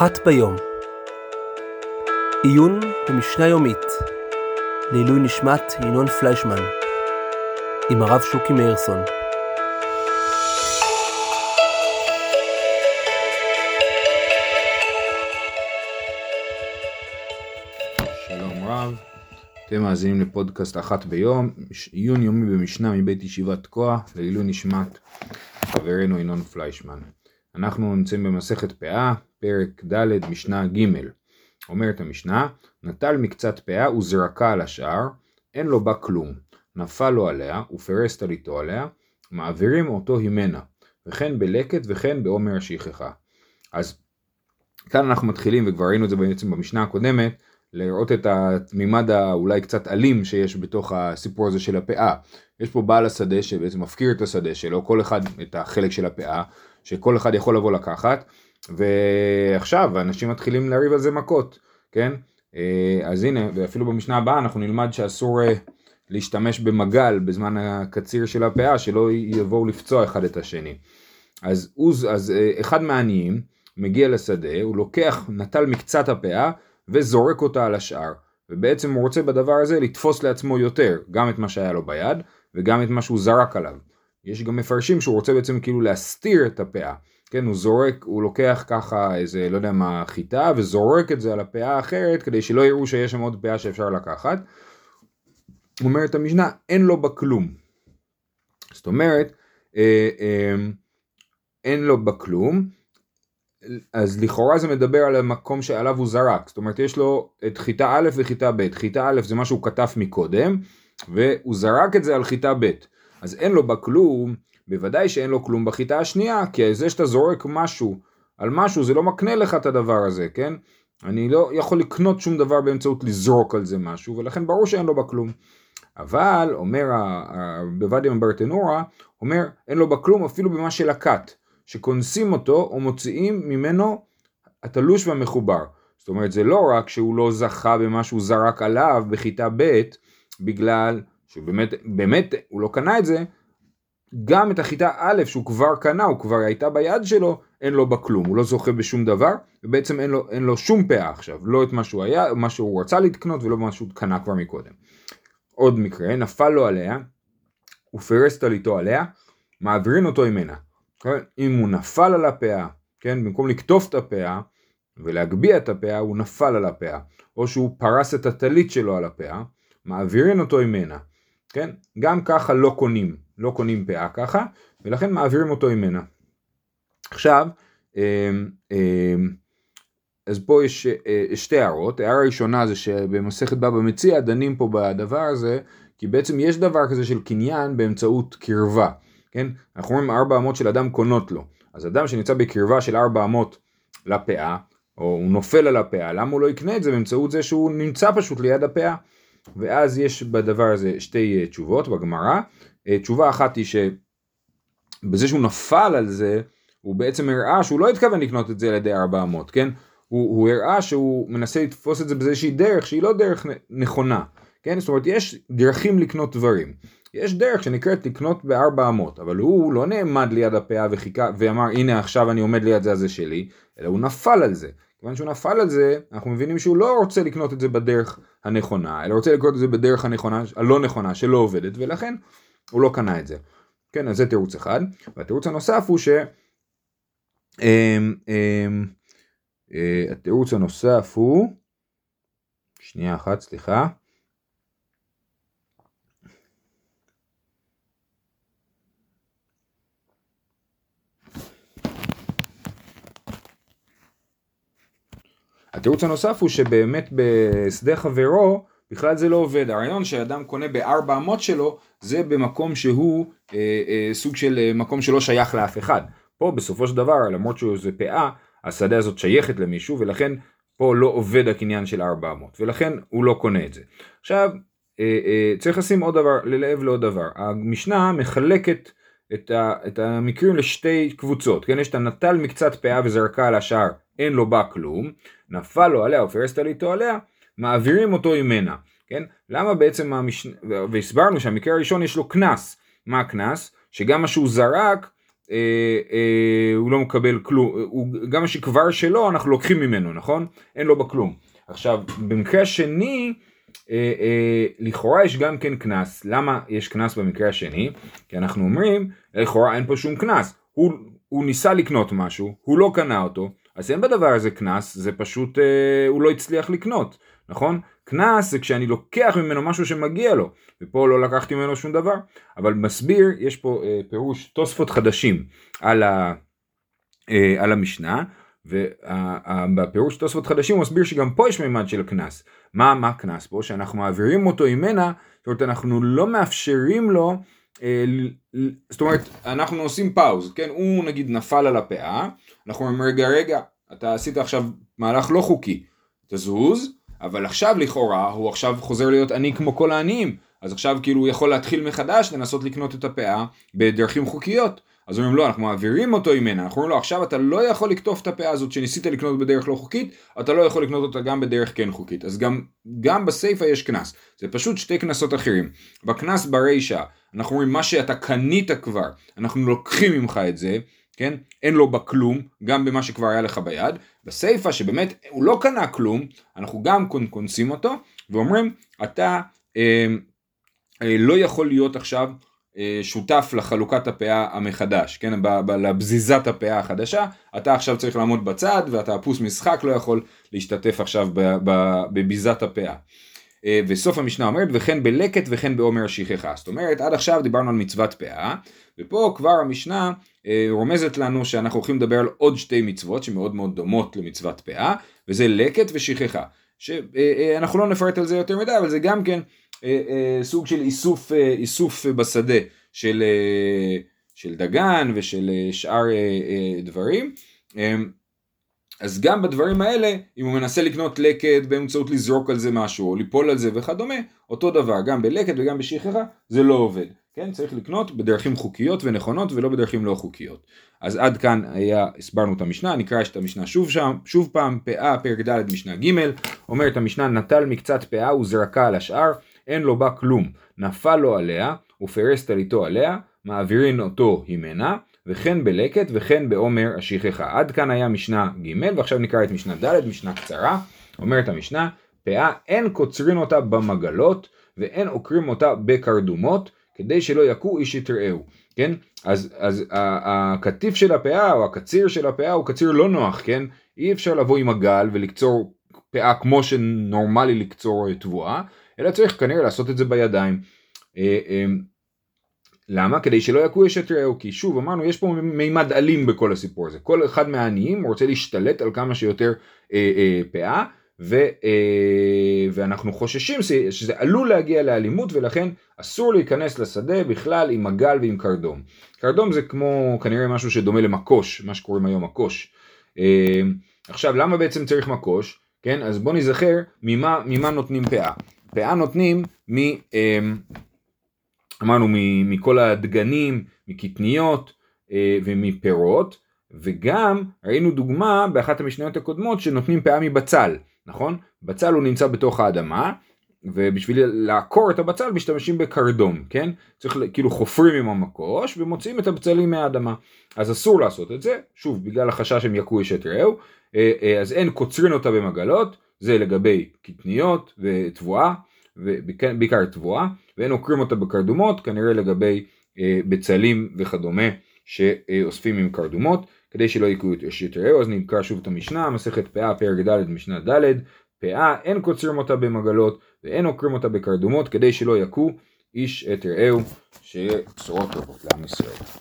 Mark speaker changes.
Speaker 1: אחת ביום. עיון במשנה יומית לעילוי נשמת ינון פליישמן עם הרב שוקי מאירסון.
Speaker 2: שלום רב, אתם מאזינים לפודקאסט אחת ביום, עיון יומי במשנה מבית ישיבת תקוע לעילוי נשמת חברנו ינון פליישמן. אנחנו נמצאים במסכת פאה, פרק ד', משנה ג'. אומרת המשנה, נטל מקצת פאה וזרקה על השאר, אין לו בה כלום. נפל לו עליה, ופרס טליתו עליה, מעבירים אותו הימנה, וכן בלקט וכן בעומר השכחה. אז כאן אנחנו מתחילים, וכבר ראינו את זה בעצם במשנה הקודמת, לראות את המימד האולי קצת אלים שיש בתוך הסיפור הזה של הפאה. יש פה בעל השדה שבעצם מפקיר את השדה שלו, כל אחד את החלק של הפאה, שכל אחד יכול לבוא לקחת, ועכשיו אנשים מתחילים לריב על זה מכות, כן? אה, אז הנה, ואפילו במשנה הבאה אנחנו נלמד שאסור אה, להשתמש במגל בזמן הקציר של הפאה, שלא יבואו לפצוע אחד את השני. אז, עוז, אז אה, אחד מהעניים מגיע לשדה, הוא לוקח, נטל מקצת הפאה וזורק אותה על השאר. ובעצם הוא רוצה בדבר הזה לתפוס לעצמו יותר, גם את מה שהיה לו ביד וגם את מה שהוא זרק עליו. יש גם מפרשים שהוא רוצה בעצם כאילו להסתיר את הפאה. כן, הוא זורק, הוא לוקח ככה איזה, לא יודע מה, חיטה וזורק את זה על הפאה האחרת כדי שלא יראו שיש שם עוד פאה שאפשר לקחת. אומרת המשנה, אין לו בה כלום. זאת אומרת, אה, אה, אין לו בה כלום, אז לכאורה זה מדבר על המקום שעליו הוא זרק, זאת אומרת יש לו את חיטה א' וחיטה ב', חיטה א' זה מה שהוא כתב מקודם, והוא זרק את זה על חיטה ב', אז אין לו בה כלום, בוודאי שאין לו כלום בחיטה השנייה, כי זה שאתה זורק משהו על משהו זה לא מקנה לך את הדבר הזה, כן? אני לא יכול לקנות שום דבר באמצעות לזרוק על זה משהו, ולכן ברור שאין לו בה כלום. אבל, אומר בוואדי מברטנורה, אומר אין לו בה כלום אפילו במה שלקט. שכונסים אותו או מוציאים ממנו התלוש והמחובר. זאת אומרת זה לא רק שהוא לא זכה במה שהוא זרק עליו בכיתה ב' בגלל שבאמת באמת הוא לא קנה את זה, גם את הכיתה א' שהוא כבר קנה, הוא כבר הייתה ביד שלו, אין לו בה כלום, הוא לא זוכה בשום דבר, ובעצם אין לו, אין לו שום פאה עכשיו, לא את מה שהוא היה, מה שהוא רצה לקנות ולא מה שהוא קנה כבר מקודם. עוד מקרה, נפל לו עליה, ופרס טליתו עליה, מעבירים אותו ממנה. כן? אם הוא נפל על הפאה, כן, במקום לקטוף את הפאה ולהגביה את הפאה, הוא נפל על הפאה, או שהוא פרס את הטלית שלו על הפאה, מעבירים אותו ממנה, כן, גם ככה לא קונים, לא קונים פאה ככה, ולכן מעבירים אותו ממנה. עכשיו, אמ, אמ, אז פה יש אה, שתי הערות, הערה ראשונה זה שבמסכת בבא מציע דנים פה בדבר הזה, כי בעצם יש דבר כזה של קניין באמצעות קרבה. כן? אנחנו רואים ארבע אמות של אדם קונות לו. אז אדם שנמצא בקרבה של ארבע אמות לפאה, או הוא נופל על הפאה, למה הוא לא יקנה את זה באמצעות זה שהוא נמצא פשוט ליד הפאה? ואז יש בדבר הזה שתי אה, תשובות בגמרא. אה, תשובה אחת היא שבזה שהוא נפל על זה, הוא בעצם הראה שהוא לא התכוון לקנות את זה על ידי ארבע אמות, כן? הוא, הוא הראה שהוא מנסה לתפוס את זה באיזושהי דרך שהיא לא דרך נכונה, כן? זאת אומרת יש דרכים לקנות דברים. יש דרך שנקראת לקנות בארבע אמות, אבל הוא לא נעמד ליד הפאה וחיכה ואמר הנה עכשיו אני עומד ליד זה, זה שלי, אלא הוא נפל על זה. כיוון שהוא נפל על זה, אנחנו מבינים שהוא לא רוצה לקנות את זה בדרך הנכונה, אלא רוצה לקנות את זה בדרך הנכונה, הלא נכונה, שלא עובדת, ולכן הוא לא קנה את זה. כן, אז זה תירוץ אחד. והתירוץ הנוסף הוא ש... אמ, אמ, אה, התירוץ הנוסף הוא... שנייה אחת, סליחה. התירוץ הנוסף הוא שבאמת בשדה חברו בכלל זה לא עובד. הרעיון שאדם קונה בארבע אמות שלו זה במקום שהוא אה, אה, סוג של אה, מקום שלא שייך לאף אחד. פה בסופו של דבר למרות שזה פאה השדה הזאת שייכת למישהו ולכן פה לא עובד הקניין של ארבע אמות ולכן הוא לא קונה את זה. עכשיו אה, אה, צריך לשים עוד דבר, ללב לעוד דבר. המשנה מחלקת את, ה, את המקרים לשתי קבוצות, כן? יש את הנטל מקצת פאה וזרקה על השאר, אין לו בה כלום, נפל לו עליה ופרסת ליטו עליה, מעבירים אותו ממנה, כן? למה בעצם המשנה, והסברנו שהמקרה הראשון יש לו קנס, מה הקנס? שגם מה שהוא זרק, אה, אה, הוא לא מקבל כלום, הוא, גם מה שכבר שלו אנחנו לוקחים ממנו, נכון? אין לו בכלום. עכשיו, במקרה השני, אה, אה, לכאורה יש גם כן קנס. למה יש קנס במקרה השני? כי אנחנו אומרים, לכאורה אין פה שום קנס. הוא, הוא ניסה לקנות משהו, הוא לא קנה אותו, אז אין בדבר הזה קנס, זה פשוט, אה, הוא לא הצליח לקנות, נכון? קנס זה כשאני לוקח ממנו משהו שמגיע לו, ופה לא לקחתי ממנו שום דבר. אבל מסביר, יש פה אה, פירוש תוספות חדשים על, ה, אה, על המשנה, ובפירוש תוספות חדשים הוא מסביר שגם פה יש מימד של קנס. מה מה קנס פה? שאנחנו מעבירים אותו ממנה, זאת אומרת אנחנו לא מאפשרים לו, זאת אומרת אנחנו עושים פאוז, כן? הוא נגיד נפל על הפאה, אנחנו אומרים רגע רגע, אתה עשית עכשיו מהלך לא חוקי, תזוז, אבל עכשיו לכאורה הוא עכשיו חוזר להיות עני כמו כל העניים, אז עכשיו כאילו הוא יכול להתחיל מחדש לנסות לקנות את הפאה בדרכים חוקיות. אז אומרים לא, אנחנו מעבירים אותו ממנה, אנחנו אומרים לו עכשיו אתה לא יכול לקטוף את הפאה הזאת שניסית לקנות בדרך לא חוקית, אתה לא יכול לקנות אותה גם בדרך כן חוקית. אז גם, גם בסיפה יש קנס, זה פשוט שתי קנסות אחרים. בקנס ברישה, אנחנו אומרים מה שאתה קנית כבר, אנחנו לוקחים ממך את זה, כן? אין לו בה כלום, גם במה שכבר היה לך ביד. בסיפה שבאמת הוא לא קנה כלום, אנחנו גם קונסים אותו, ואומרים אתה אה, אה, לא יכול להיות עכשיו שותף לחלוקת הפאה המחדש, כן, לבזיזת הפאה החדשה, אתה עכשיו צריך לעמוד בצד ואתה פוס משחק לא יכול להשתתף עכשיו בביזת הפאה. אה, וסוף המשנה אומרת וכן בלקט וכן בעומר השכחה, זאת אומרת עד עכשיו דיברנו על מצוות פאה, ופה כבר המשנה אה, רומזת לנו שאנחנו הולכים לדבר על עוד שתי מצוות שמאוד מאוד דומות למצוות פאה, וזה לקט ושכחה, שאנחנו לא נפרט על זה יותר מדי, אבל זה גם כן אה, אה, סוג של איסוף, אה, איסוף בשדה של, של דגן ושל שאר דברים. אז גם בדברים האלה, אם הוא מנסה לקנות לקט באמצעות לזרוק על זה משהו, או ליפול על זה וכדומה, אותו דבר, גם בלקט וגם בשכחה, זה לא עובד. כן, צריך לקנות בדרכים חוקיות ונכונות ולא בדרכים לא חוקיות. אז עד כאן היה, הסברנו את המשנה, נקרא את המשנה שוב שם, שוב פעם, פאה, פרק ד' משנה ג', אומרת המשנה, נטל מקצת פאה וזרקה על השאר, אין לו בה כלום, נפל לו עליה, ופרס טליתו עליה, מעבירין אותו הימנה, וכן בלקט וכן בעומר השכחה. עד כאן היה משנה ג' ועכשיו נקרא את משנה ד', משנה קצרה. אומרת המשנה, פאה אין קוצרין אותה במגלות, ואין עוקרים אותה בקרדומות, כדי שלא יכו איש יתראהו. כן? אז, אז הקטיף של הפאה או הקציר של הפאה הוא קציר לא נוח, כן? אי אפשר לבוא עם הגל ולקצור פאה כמו שנורמלי לקצור תבואה, אלא צריך כנראה לעשות את זה בידיים. אה, אה, למה? כדי שלא יכו יש את רעהו, כי שוב אמרנו יש פה מימד אלים בכל הסיפור הזה, כל אחד מהעניים רוצה להשתלט על כמה שיותר אה, אה, פאה, ו, אה, ואנחנו חוששים שזה עלול להגיע לאלימות ולכן אסור להיכנס לשדה בכלל עם מגל ועם קרדום. קרדום זה כמו כנראה משהו שדומה למקוש, מה שקוראים היום מקוש. אה, עכשיו למה בעצם צריך מקוש? כן, אז בוא נזכר ממה, ממה נותנים פאה. פאה נותנים מ... אמ, אמרנו מכל הדגנים, מקטניות אה, ומפירות, וגם ראינו דוגמה באחת המשניות הקודמות שנותנים פאה מבצל, נכון? בצל הוא נמצא בתוך האדמה, ובשביל לעקור את הבצל משתמשים בקרדום, כן? צריך כאילו חופרים עם המקוש ומוציאים את הבצלים מהאדמה. אז אסור לעשות את זה, שוב בגלל החשש שהם יכו איש את רעהו, אה, אה, אז אין קוצרין אותה במגלות, זה לגבי קטניות ותבואה, בעיקר תבואה, ואין עוקרים אותה בקרדומות, כנראה לגבי אה, בצלים וכדומה שאוספים עם קרדומות, כדי שלא יקרו אשת רעהו, אז נקרא שוב את המשנה, מסכת פאה, פרק ד', משנה ד', פאה אין קוצרים אותה במגלות ואין עוקרים אותה בקרדומות כדי שלא יכו איש את רעהו, שיהיה בשורות טובות לעם ישראל.